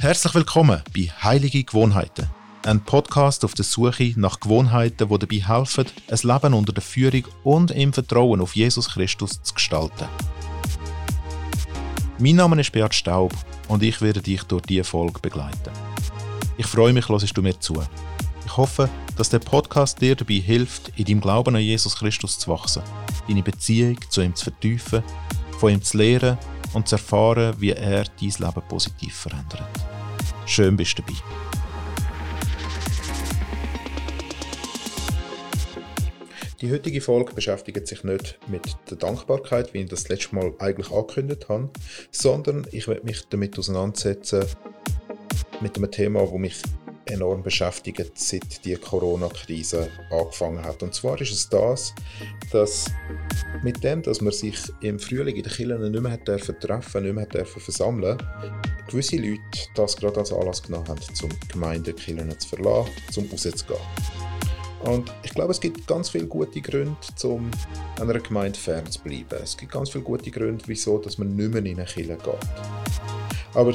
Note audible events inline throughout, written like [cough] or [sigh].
Herzlich willkommen bei Heilige Gewohnheiten, ein Podcast auf der Suche nach Gewohnheiten, die dabei helfen, ein Leben unter der Führung und im Vertrauen auf Jesus Christus zu gestalten. Mein Name ist Beat Staub und ich werde dich durch diese Folge begleiten. Ich freue mich, hörst du mir zu. Ich hoffe, dass der Podcast dir dabei hilft, in deinem Glauben an Jesus Christus zu wachsen, deine Beziehung zu ihm zu vertiefen, von ihm zu lernen und zu erfahren, wie er dein Leben positiv verändert. Schön bist du dabei. Die heutige Folge beschäftigt sich nicht mit der Dankbarkeit, wie ich das letzte Mal eigentlich angekündigt habe, sondern ich werde mich damit auseinandersetzen mit einem Thema, das mich enorm beschäftigt, seit die Corona-Krise angefangen hat. Und zwar ist es das, dass mit dem, dass man sich im Frühling in den Kirchen nicht mehr hat dürfen treffen, nicht mehr hat dürfen versammeln, gewisse Leute das gerade als Anlass genommen haben, zum Gemeindekirchen zu verlassen, zum rauszugehen. Und ich glaube, es gibt ganz viele gute Gründe, um einer Gemeinde fern zu bleiben. Es gibt ganz viele gute Gründe, wieso dass man nicht mehr in eine Kirche geht. Aber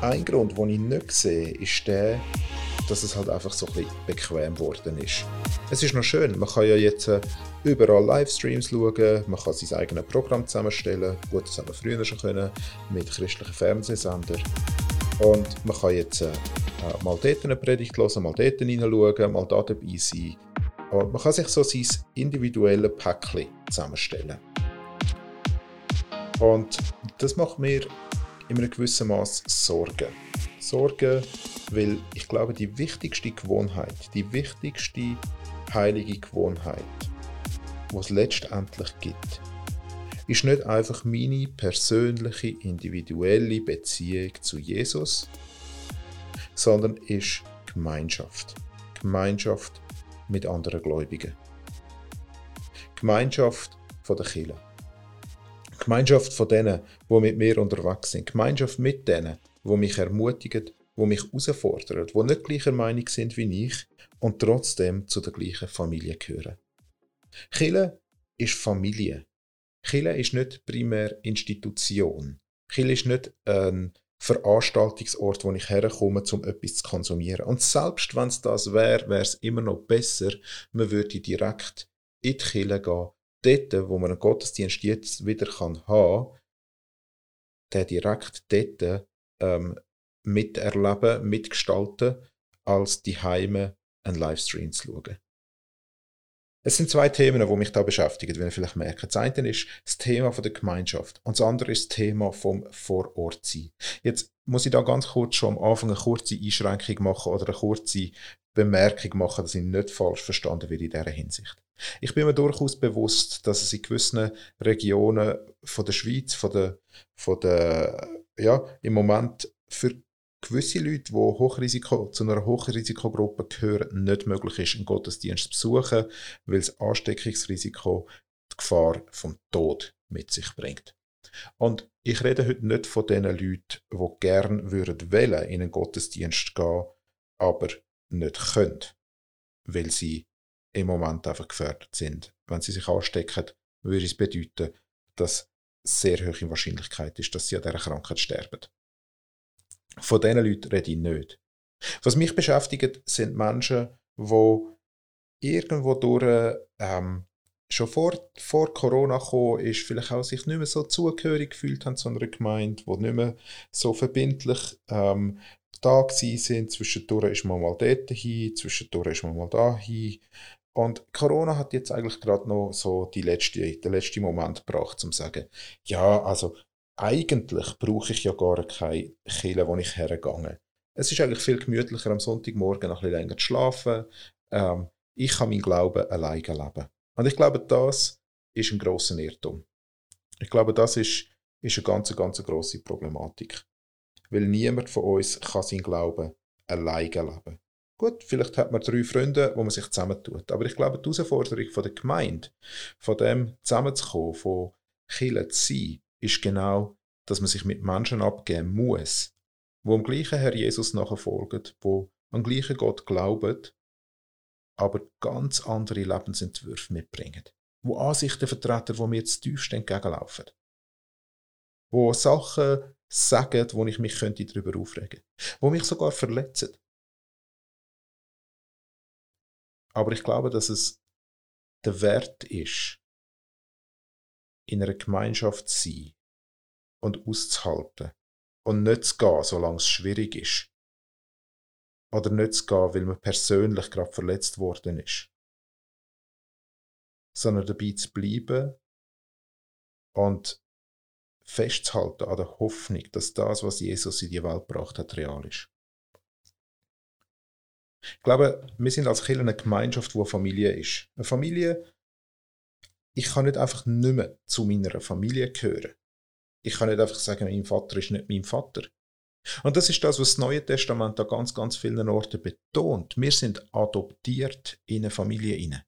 ein Grund, den ich nicht sehe, ist der, dass es halt einfach so ein bisschen bequem geworden ist. Es ist noch schön, man kann ja jetzt äh, überall Livestreams schauen, man kann sein eigenes Programm zusammenstellen, gut, das haben wir früher schon können, mit christlichen Fernsehsendern. Und man kann jetzt äh, mal dort eine Predigt hören, mal dort hineinschauen, mal da dabei sein. Und man kann sich so sein individuelles Päckchen zusammenstellen. Und das macht mir in einem gewissen Maß Sorgen. Sorgen, weil ich glaube, die wichtigste Gewohnheit, die wichtigste heilige Gewohnheit, die es letztendlich gibt, ist nicht einfach meine persönliche, individuelle Beziehung zu Jesus, sondern ist Gemeinschaft. Gemeinschaft mit anderen Gläubigen. Gemeinschaft von der Kirche. Gemeinschaft von denen, die mit mir unterwegs sind. Gemeinschaft mit denen, die mich ermutigen, die mich herausfordern, die nicht gleicher Meinung sind wie ich und trotzdem zu der gleichen Familie gehören. Chile ist Familie. Chile ist nicht primär Institution. Chile ist nicht ein Veranstaltungsort, wo ich herkomme, um etwas zu konsumieren. Und selbst wenn es das wäre, wäre es immer noch besser, man würde direkt in die Kirche gehen, dort, wo man einen Gottesdienst jetzt wieder kann haben der direkt dort ähm, miterleben, mitgestalten, als die Heime einen Livestream zu schauen. Es sind zwei Themen, die mich da beschäftigen, wie ihr vielleicht merkt. Das eine ist das Thema der Gemeinschaft und das andere ist das Thema vom Vorortsein. Jetzt muss ich da ganz kurz schon am Anfang eine kurze Einschränkung machen oder eine kurze Bemerkung machen, dass ich nicht falsch verstanden werde in dieser Hinsicht. Ich bin mir durchaus bewusst, dass es in gewissen Regionen von der Schweiz, von der, von der, ja, im Moment für gewisse Leute, die Hochrisiko, zu einer Hochrisikogruppe gehören, nicht möglich ist, einen Gottesdienst zu besuchen, weil das Ansteckungsrisiko die Gefahr vom Tod mit sich bringt. Und ich rede heute nicht von den Leuten, die gerne würden wollen, in einen Gottesdienst gehen, aber nicht können, weil sie im Moment einfach gefährdet sind. Wenn sie sich anstecken, würde es bedeuten, dass sehr hohe Wahrscheinlichkeit ist, dass sie an dieser Krankheit sterben. Von diesen Leuten rede ich nicht. Was mich beschäftigt, sind Menschen, die irgendwo durch ähm, schon vor, vor Corona gekommen ist, vielleicht auch sich nicht mehr so zugehörig gefühlt haben zu einer Gemeinde, die nicht mehr so verbindlich ähm, da sind. Zwischendurch ist man mal dort hin, zwischendurch ist man mal da hin. Und Corona hat jetzt eigentlich gerade noch so die letzte, den letzten Moment gebracht, um zu sagen, ja, also eigentlich brauche ich ja gar keine Kille, wo ich hergegangen Es ist eigentlich viel gemütlicher, am Sonntagmorgen noch ein bisschen länger zu schlafen. Ähm, ich kann meinen Glauben alleine leben. Und ich glaube, das ist ein grosser Irrtum. Ich glaube, das ist, ist eine ganz, ganz grosse Problematik. Weil niemand von uns kann seinen Glauben alleine leben. Gut, vielleicht hat man drei Freunde, wo man sich zusammentut. Aber ich glaube, die Herausforderung von der Gemeinde, von dem zusammenzukommen, von Kirche zu sein, ist genau, dass man sich mit Menschen abgeben muss, wo am gleichen Herr Jesus nachfolgen, wo an den gleichen Gott glauben, aber ganz andere Lebensentwürfe mitbringen. Wo Ansichten vertreten, wo mir jetzt tiefst entgegenlaufen. Wo Sachen sagen, wo ich mich könnte darüber aufregen könnte, wo mich sogar verletzen. Aber ich glaube, dass es der Wert ist, in einer Gemeinschaft zu sein und auszuhalten und nicht zu gehen, solange es schwierig ist. Oder nicht zu gehen, weil man persönlich gerade verletzt worden ist. Sondern dabei zu bleiben und festzuhalten an der Hoffnung, dass das, was Jesus in die Welt gebracht hat, real ist. Ich glaube, wir sind als Kirche eine Gemeinschaft, wo eine Familie ist. Eine Familie, ich kann nicht einfach nicht mehr zu meiner Familie gehören. Ich kann nicht einfach sagen, mein Vater ist nicht mein Vater. Und das ist das, was das Neue Testament an ganz, ganz vielen Orten betont. Wir sind adoptiert in eine Familie inne.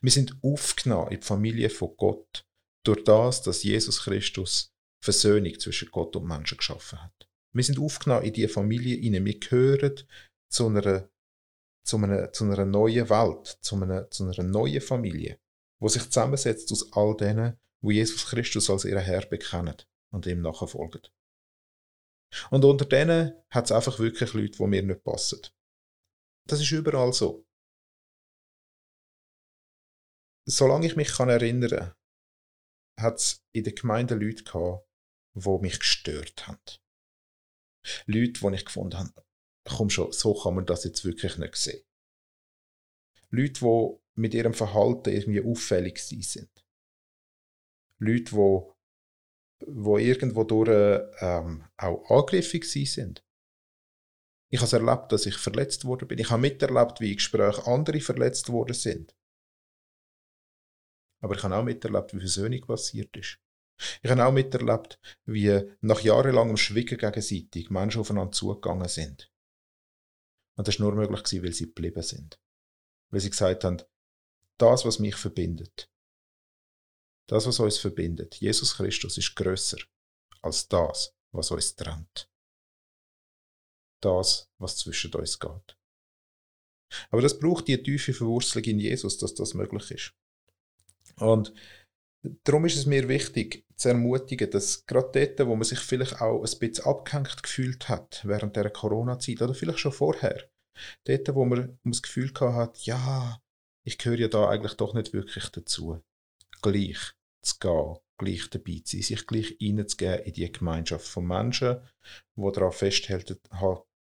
Wir sind aufgenommen in die Familie von Gott durch das, dass Jesus Christus Versöhnung zwischen Gott und Menschen geschaffen hat. Wir sind aufgenommen in diese Familie inne. Wir gehören zu einer, zu einer, zu einer neuen Welt, zu einer, zu einer neuen Familie, wo sich zusammensetzt aus all denen, wo Jesus Christus als ihren Herr bekennen und ihm nachfolgen. Und unter denen hat es einfach wirklich Leute, die mir nicht passen. Das ist überall so. Solange ich mich kann erinnern hat es in der Gemeinde Leute gehabt, die mich gestört haben. Leute, die ich gefunden habe, komm schon, so kann man das jetzt wirklich nicht sehen. Leute, die mit ihrem Verhalten irgendwie auffällig sind. Leute, die wo irgendwo durch ähm, auch angriffig sind. Ich habe erlebt, dass ich verletzt worden bin. Ich habe miterlebt, wie in Gesprächen andere verletzt worden sind. Aber ich habe auch miterlebt, wie Versöhnung passiert ist. Ich habe auch miterlebt, wie nach jahrelangem Schwiegen gegenseitig Menschen aufeinander zugegangen sind. Und das war nur möglich, weil sie geblieben sind. Weil sie gesagt haben, das, was mich verbindet, das, was uns verbindet, Jesus Christus, ist größer als das, was uns trennt. Das, was zwischen uns geht. Aber das braucht die tiefe Verwurzelung in Jesus, dass das möglich ist. Und darum ist es mir wichtig, zu ermutigen, dass gerade dort, wo man sich vielleicht auch ein bisschen abgehängt gefühlt hat, während der Corona-Zeit oder vielleicht schon vorher, dort, wo man das Gefühl hat, ja, ich gehöre ja da eigentlich doch nicht wirklich dazu. Gleich zu gehen, gleich dabei zu sein, sich gleich reinzugeben in die Gemeinschaft von Menschen, die daran festhalten,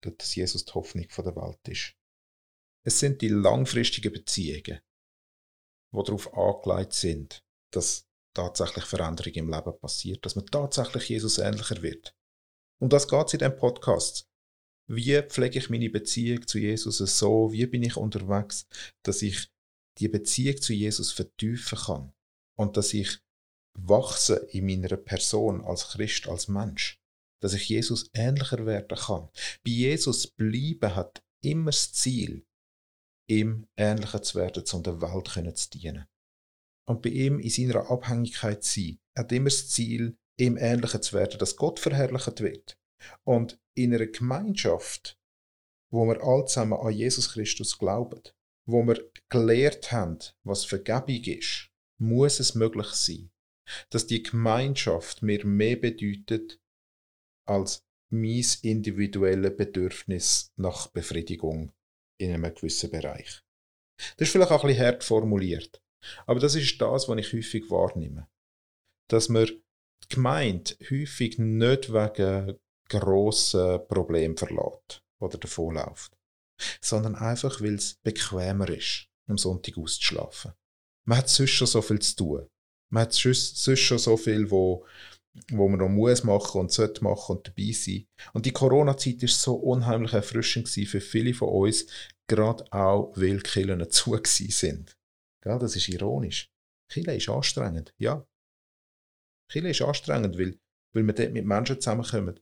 dass Jesus die Hoffnung der Welt ist. Es sind die langfristigen Beziehungen, die darauf angelegt sind, dass tatsächlich Veränderung im Leben passiert, dass man tatsächlich Jesus ähnlicher wird. Und das geht in diesem Podcast. Wie pflege ich meine Beziehung zu Jesus so? Wie bin ich unterwegs, dass ich die Beziehung zu Jesus vertiefen kann und dass ich wachse in meiner Person als Christ, als Mensch, dass ich Jesus ähnlicher werden kann. Bei Jesus bleiben hat immer das Ziel, ihm ähnlicher zu werden, um der Welt zu dienen. Und bei ihm in seiner Abhängigkeit sein, hat immer das Ziel, ihm ähnlicher zu werden, dass Gott verherrlicht wird. Und in einer Gemeinschaft, wo wir alle zusammen an Jesus Christus glauben, wo wir gelehrt haben, was Vergebung ist, muss es möglich sein, dass die Gemeinschaft mir mehr bedeutet als mein individuelles Bedürfnis nach Befriedigung in einem gewissen Bereich. Das ist vielleicht auch ein bisschen hart formuliert, aber das ist das, was ich häufig wahrnehme. Dass man die Gemeinde häufig nicht wegen grossen Problemen verlässt oder davonläuft, sondern einfach, weil es bequemer ist, am Sonntag auszuschlafen. Man hat sonst schon so viel zu tun. Man hat sonst schon so viel, wo, wo man noch muss machen und sollte machen und dabei sein. Und die Corona-Zeit ist so unheimlich erfrischend für viele von uns, gerade auch, weil die Kirchen zu [laughs] sind. Ja, das ist ironisch. Kirche ist anstrengend, ja. Kirche ist anstrengend, weil, weil wir dort mit Menschen zusammenkommen,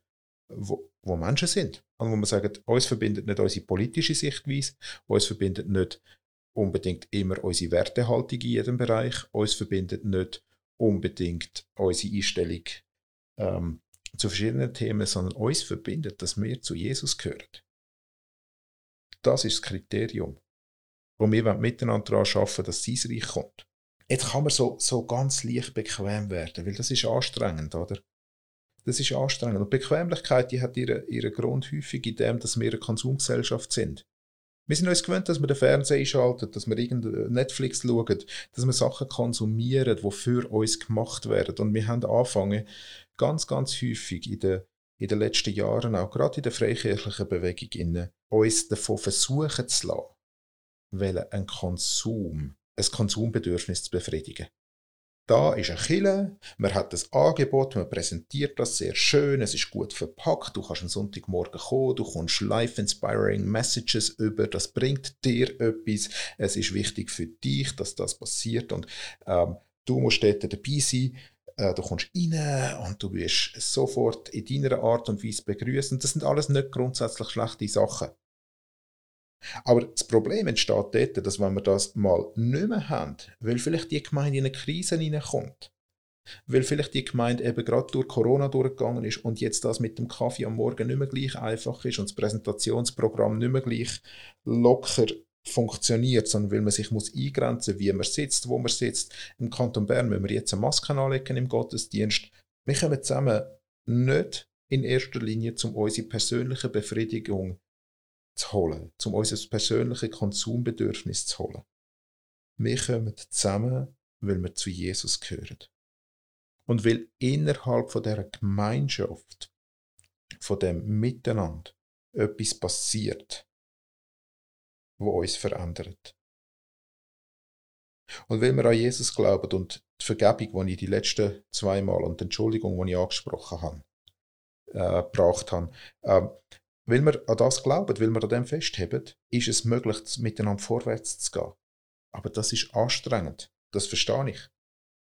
wo, wo Menschen sind. Und wo man sagt, uns verbindet nicht unsere politische Sichtweise, uns verbindet nicht unbedingt immer unsere Wertehaltung in jedem Bereich. Uns verbindet nicht unbedingt unsere Einstellung ähm, zu verschiedenen Themen, sondern uns verbindet, dass wir zu Jesus gehören. Das ist das Kriterium. Wo wir miteinander daran arbeiten, dass sein Reich kommt. Jetzt kann man so, so ganz leicht bequem werden, weil das ist anstrengend, oder? Das ist anstrengend. Und Bequemlichkeit, die hat ihren ihre Grund häufig in dem, dass wir eine Konsumgesellschaft sind. Wir sind uns gewöhnt, dass wir den Fernseher einschalten, dass wir irgendein Netflix schauen, dass wir Sachen konsumieren, die für uns gemacht werden. Und wir haben angefangen, ganz, ganz häufig in den, in den letzten Jahren, auch gerade in der freikirchlichen Bewegung, uns davon versuchen zu lassen, einen Konsum, ein Konsumbedürfnis zu befriedigen. Da ist ein Kille, man hat das Angebot, man präsentiert das sehr schön, es ist gut verpackt, du kannst am Sonntagmorgen kommen, du kommst life-inspiring Messages über, das bringt dir etwas, es ist wichtig für dich, dass das passiert und ähm, du musst dort dabei sein, äh, du kommst rein und du wirst sofort in deiner Art und Weise begrüßen. Das sind alles nicht grundsätzlich schlechte Sachen. Aber das Problem entsteht dort, dass wenn wir das mal nicht mehr haben, weil vielleicht die Gemeinde in eine Krise hineinkommt, weil vielleicht die Gemeinde eben gerade durch Corona durchgegangen ist und jetzt das mit dem Kaffee am Morgen nicht mehr gleich einfach ist und das Präsentationsprogramm nicht mehr gleich locker funktioniert, sondern weil man sich muss eingrenzen muss, wie man sitzt, wo man sitzt. Im Kanton Bern müssen wir jetzt eine Maske anlegen im Gottesdienst. Wir kommen zusammen nicht in erster Linie, um unsere persönliche Befriedigung zu holen, um unser persönliches Konsumbedürfnis zu holen. Wir kommen zusammen, weil wir zu Jesus gehören. Und weil innerhalb von dieser Gemeinschaft, von dem Miteinander, etwas passiert, wo uns verändert. Und weil wir an Jesus glauben und die Vergebung, die ich die letzten zwei Mal und die Entschuldigung, die ich angesprochen habe, äh, gebracht habe, äh, weil wir an das glauben, weil wir an dem festheben, ist es möglich, miteinander vorwärts zu gehen. Aber das ist anstrengend. Das verstehe ich.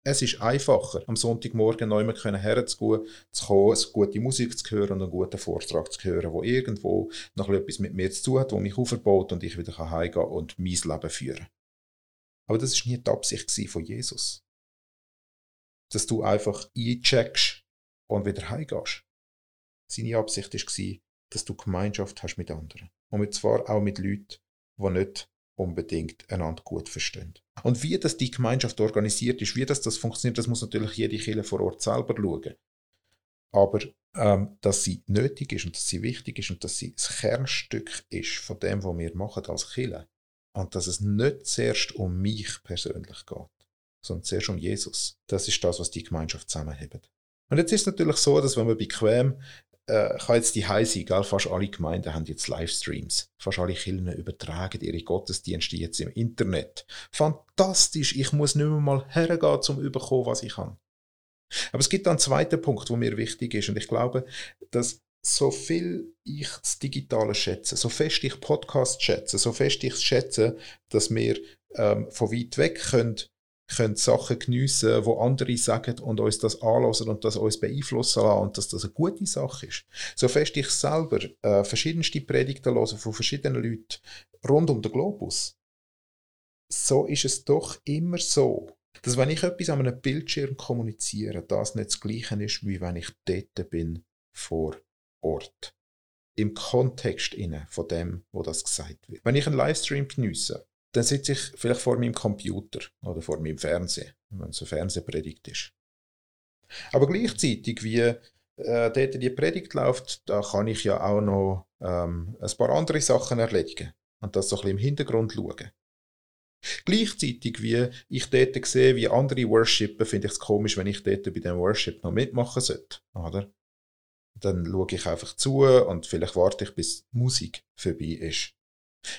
Es ist einfacher, am Sonntagmorgen neu herzugehen, zu kommen, gute Musik zu hören und einen guten Vortrag zu hören, wo irgendwo noch etwas mit mir zu tun hat, wo mich aufbaut und ich wieder heimgehen kann und mein Leben führen. Aber das ist nie die Absicht von Jesus. Dass du einfach eincheckst und wieder heimgehst. Seine Absicht war, dass du Gemeinschaft hast mit anderen. Und zwar auch mit Leuten, die nicht unbedingt einander gut verstehen. Und wie das die Gemeinschaft organisiert ist, wie das, das funktioniert, das muss natürlich jede Kirche vor Ort selber schauen. Aber ähm, dass sie nötig ist und dass sie wichtig ist und dass sie das Kernstück ist von dem, was wir machen als Kirche. Und dass es nicht zuerst um mich persönlich geht, sondern zuerst um Jesus. Das ist das, was die Gemeinschaft zusammenhebt. Und jetzt ist es natürlich so, dass wenn man bequem äh, kann jetzt die sein, gell? fast alle Gemeinden haben jetzt Livestreams. Fast alle Kirchen übertragen ihre Gottesdienste jetzt im Internet. Fantastisch, ich muss nicht mehr mal hergehen, um überkommen, was ich kann. Aber es gibt einen zweiten Punkt, wo mir wichtig ist und ich glaube, dass so viel ich das Digitale schätze, so fest ich Podcasts schätze, so fest ich schätze, dass wir ähm, von weit weg können können Sachen geniessen, wo andere sagen und uns das anlassen und das uns beeinflussen lassen und dass das eine gute Sache ist. So fest ich selber äh, verschiedenste Predigten höre von verschiedenen Leuten rund um den Globus, so ist es doch immer so, dass wenn ich etwas an einem Bildschirm kommuniziere, das nicht das Gleiche ist, wie wenn ich dort bin vor Ort. Im Kontext inne von dem, wo das gesagt wird. Wenn ich einen Livestream geniesse, dann sitze ich vielleicht vor meinem Computer oder vor meinem Fernsehen, wenn es eine Fernsehpredigt ist. Aber gleichzeitig, wie äh, dort die Predigt läuft, da kann ich ja auch noch ähm, ein paar andere Sachen erledigen und das so ein bisschen im Hintergrund schauen. Gleichzeitig, wie ich dort sehe, wie andere worshipen, finde ich es komisch, wenn ich dort bei dem Worship noch mitmachen sollte. Oder? Dann schaue ich einfach zu und vielleicht warte ich, bis Musik vorbei ist.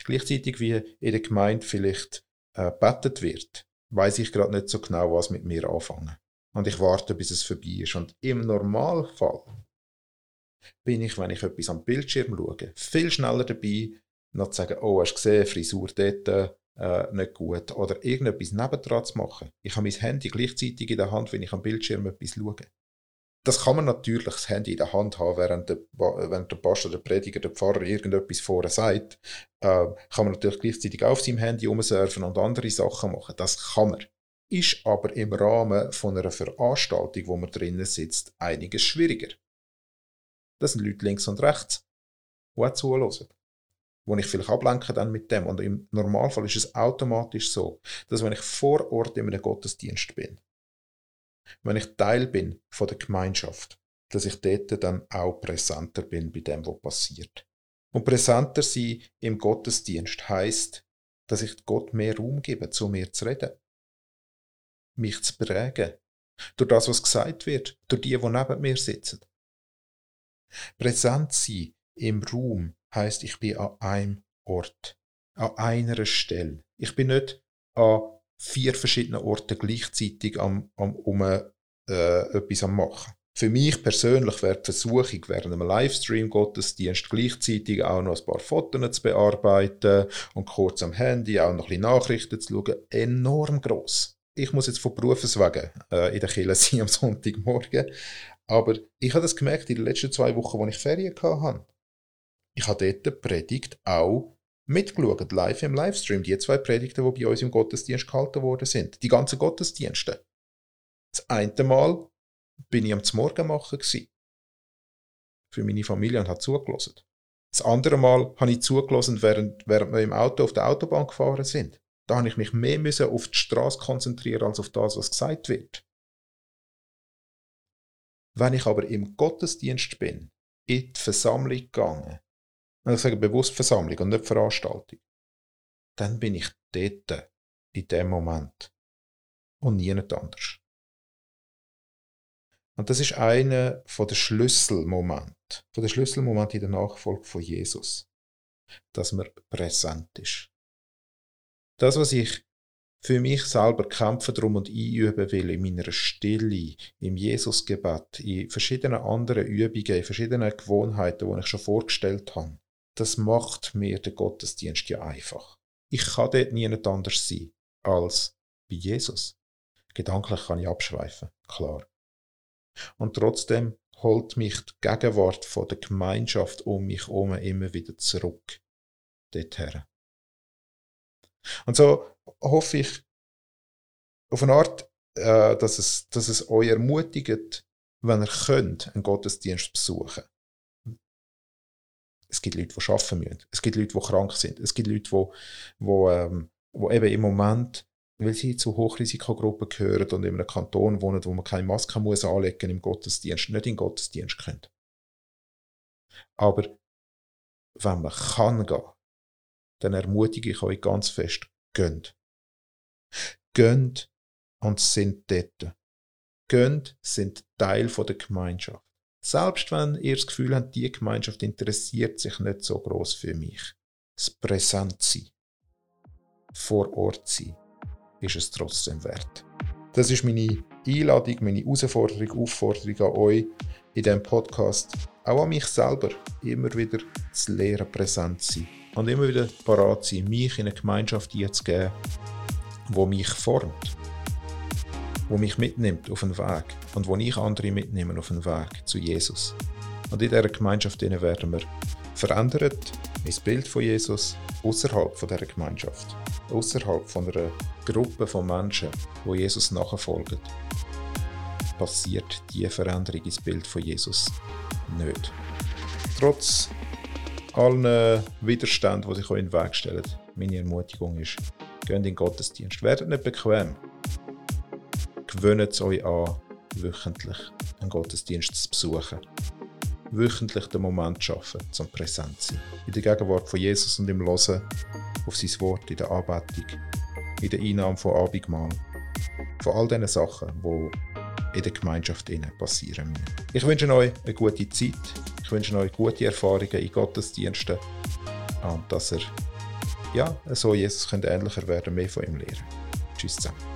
Gleichzeitig wie in der Gemeinde vielleicht äh, bettet wird, weiß ich gerade nicht so genau, was mit mir anfangen. Und ich warte, bis es vorbei ist. Und im Normalfall bin ich, wenn ich etwas am Bildschirm schaue, viel schneller dabei, noch zu sagen, oh, hast du gesehen, Frisur dort, äh, nicht gut. Oder irgendetwas nebendran zu machen. Ich habe mein Handy gleichzeitig in der Hand, wenn ich am Bildschirm etwas schaue das kann man natürlich das Handy in der Hand haben, während der, während der Pastor, der Prediger, der Pfarrer irgendetwas vorher sagt. Äh, kann man natürlich gleichzeitig auf seinem Handy umsurfen und andere Sachen machen. Das kann man. Ist aber im Rahmen von einer Veranstaltung, wo man drinnen sitzt, einiges schwieriger. Das sind Leute links und rechts, die auch zuhören. Wo ich vielleicht ablenke dann mit dem. Und im Normalfall ist es automatisch so, dass wenn ich vor Ort in einem Gottesdienst bin, wenn ich Teil bin von der Gemeinschaft, dass ich dort dann auch präsenter bin bei dem, was passiert. Und präsenter sein im Gottesdienst heißt, dass ich Gott mehr Raum gebe, zu mir zu reden. Mich zu prägen. Durch das, was gesagt wird. Durch die, die neben mir sitzen. Präsent sein im Raum heißt, ich bin an einem Ort. An einer Stelle. Ich bin nicht an vier verschiedenen Orten gleichzeitig am, am, um äh, etwas am machen. Für mich persönlich wäre die Versuchung, während einem Livestream-Gottesdienst gleichzeitig auch noch ein paar Fotos zu bearbeiten und kurz am Handy auch noch ein bisschen Nachrichten zu schauen, enorm groß. Ich muss jetzt von Berufswegen äh, in der Kirche sein am Sonntagmorgen, aber ich habe das gemerkt in den letzten zwei Wochen, wo ich Ferien hatte. Ich habe dort die Predigt auch mitgeschaut, live im Livestream. Die zwei Predigten, die bei uns im Gottesdienst gehalten worden sind. Die ganzen Gottesdienste. Das eine Mal bin ich am Morgen machen gewesen. Für meine Familie und habe zugelassen. Das andere Mal habe ich zugelassen, während, während wir im Auto auf der Autobahn gefahren sind. Da habe ich mich mehr müssen auf die Straße konzentrieren als auf das, was gesagt wird. Wenn ich aber im Gottesdienst bin, in die Versammlung gegangen, ich sage bewusst Versammlung und nicht Veranstaltung, dann bin ich dort, in dem Moment. Und niemand anders. Und das ist einer der Schlüsselmomente, von der Schlüsselmomente in der Nachfolge von Jesus, dass man präsent ist. Das, was ich für mich selber kämpfen drum und einüben will in meiner Stille, im Jesusgebet, in verschiedenen anderen Übungen, in verschiedenen Gewohnheiten, die ich schon vorgestellt habe, das macht mir den Gottesdienst ja einfach. Ich kann dort niemand anders sein als bei Jesus. Gedanklich kann ich abschweifen, klar. Und trotzdem holt mich die Gegenwart von der Gemeinschaft um mich herum immer wieder zurück dorthin. Und so hoffe ich auf eine Art, äh, dass, es, dass es euch ermutigt, wenn ihr könnt, einen Gottesdienst besuchen. Es gibt Leute, die arbeiten müssen. Es gibt Leute, die krank sind. Es gibt Leute, die, die, ähm, die eben im Moment weil sie zu Hochrisikogruppen gehören und in einem Kanton wohnen, wo man keine Maske muss anlegen im Gottesdienst, nicht in Gottesdienst können. Aber wenn man kann gehen, dann ermutige ich euch ganz fest, gönnt. Gönnt und sind dort. Gönnt sind Teil der Gemeinschaft. Selbst wenn ihr das Gefühl habt, die Gemeinschaft interessiert sich nicht so groß für mich. Das Präsentsein. Vor Ort sein ist es trotzdem wert. Das ist meine Einladung, meine Herausforderung, Aufforderung an euch in diesem Podcast, auch an mich selber, immer wieder zu lehren, präsent zu sein und immer wieder parat sein, mich in eine Gemeinschaft einzugeben, die mich formt, die mich mitnimmt auf den Weg und wo ich andere mitnehme auf den Weg zu Jesus. Und in dieser Gemeinschaft werden wir verändert ins Bild von Jesus außerhalb von dieser Gemeinschaft, außerhalb von einer Gruppe von Menschen, wo Jesus nachfolgen, passiert die Veränderung ins Bild von Jesus nicht. Trotz allen Widerständen, die sich euch in den Weg stellen, meine Ermutigung ist, geht in den Gottesdienst. Werdet nicht bequem. Gewöhnt es euch an, wöchentlich einen Gottesdienst zu besuchen wöchentlich den Moment schaffen, zum präsent zu sein. In der Gegenwart von Jesus und im Hören auf sein Wort, in der Anbetung, in der Einnahme von Abendmahl. Von all diesen Sachen, die in der Gemeinschaft passieren müssen. Ich wünsche euch eine gute Zeit. Ich wünsche euch gute Erfahrungen in Gottesdiensten und dass ihr ja, so Jesus könnt ähnlicher werden, mehr von ihm lernen. Tschüss zusammen.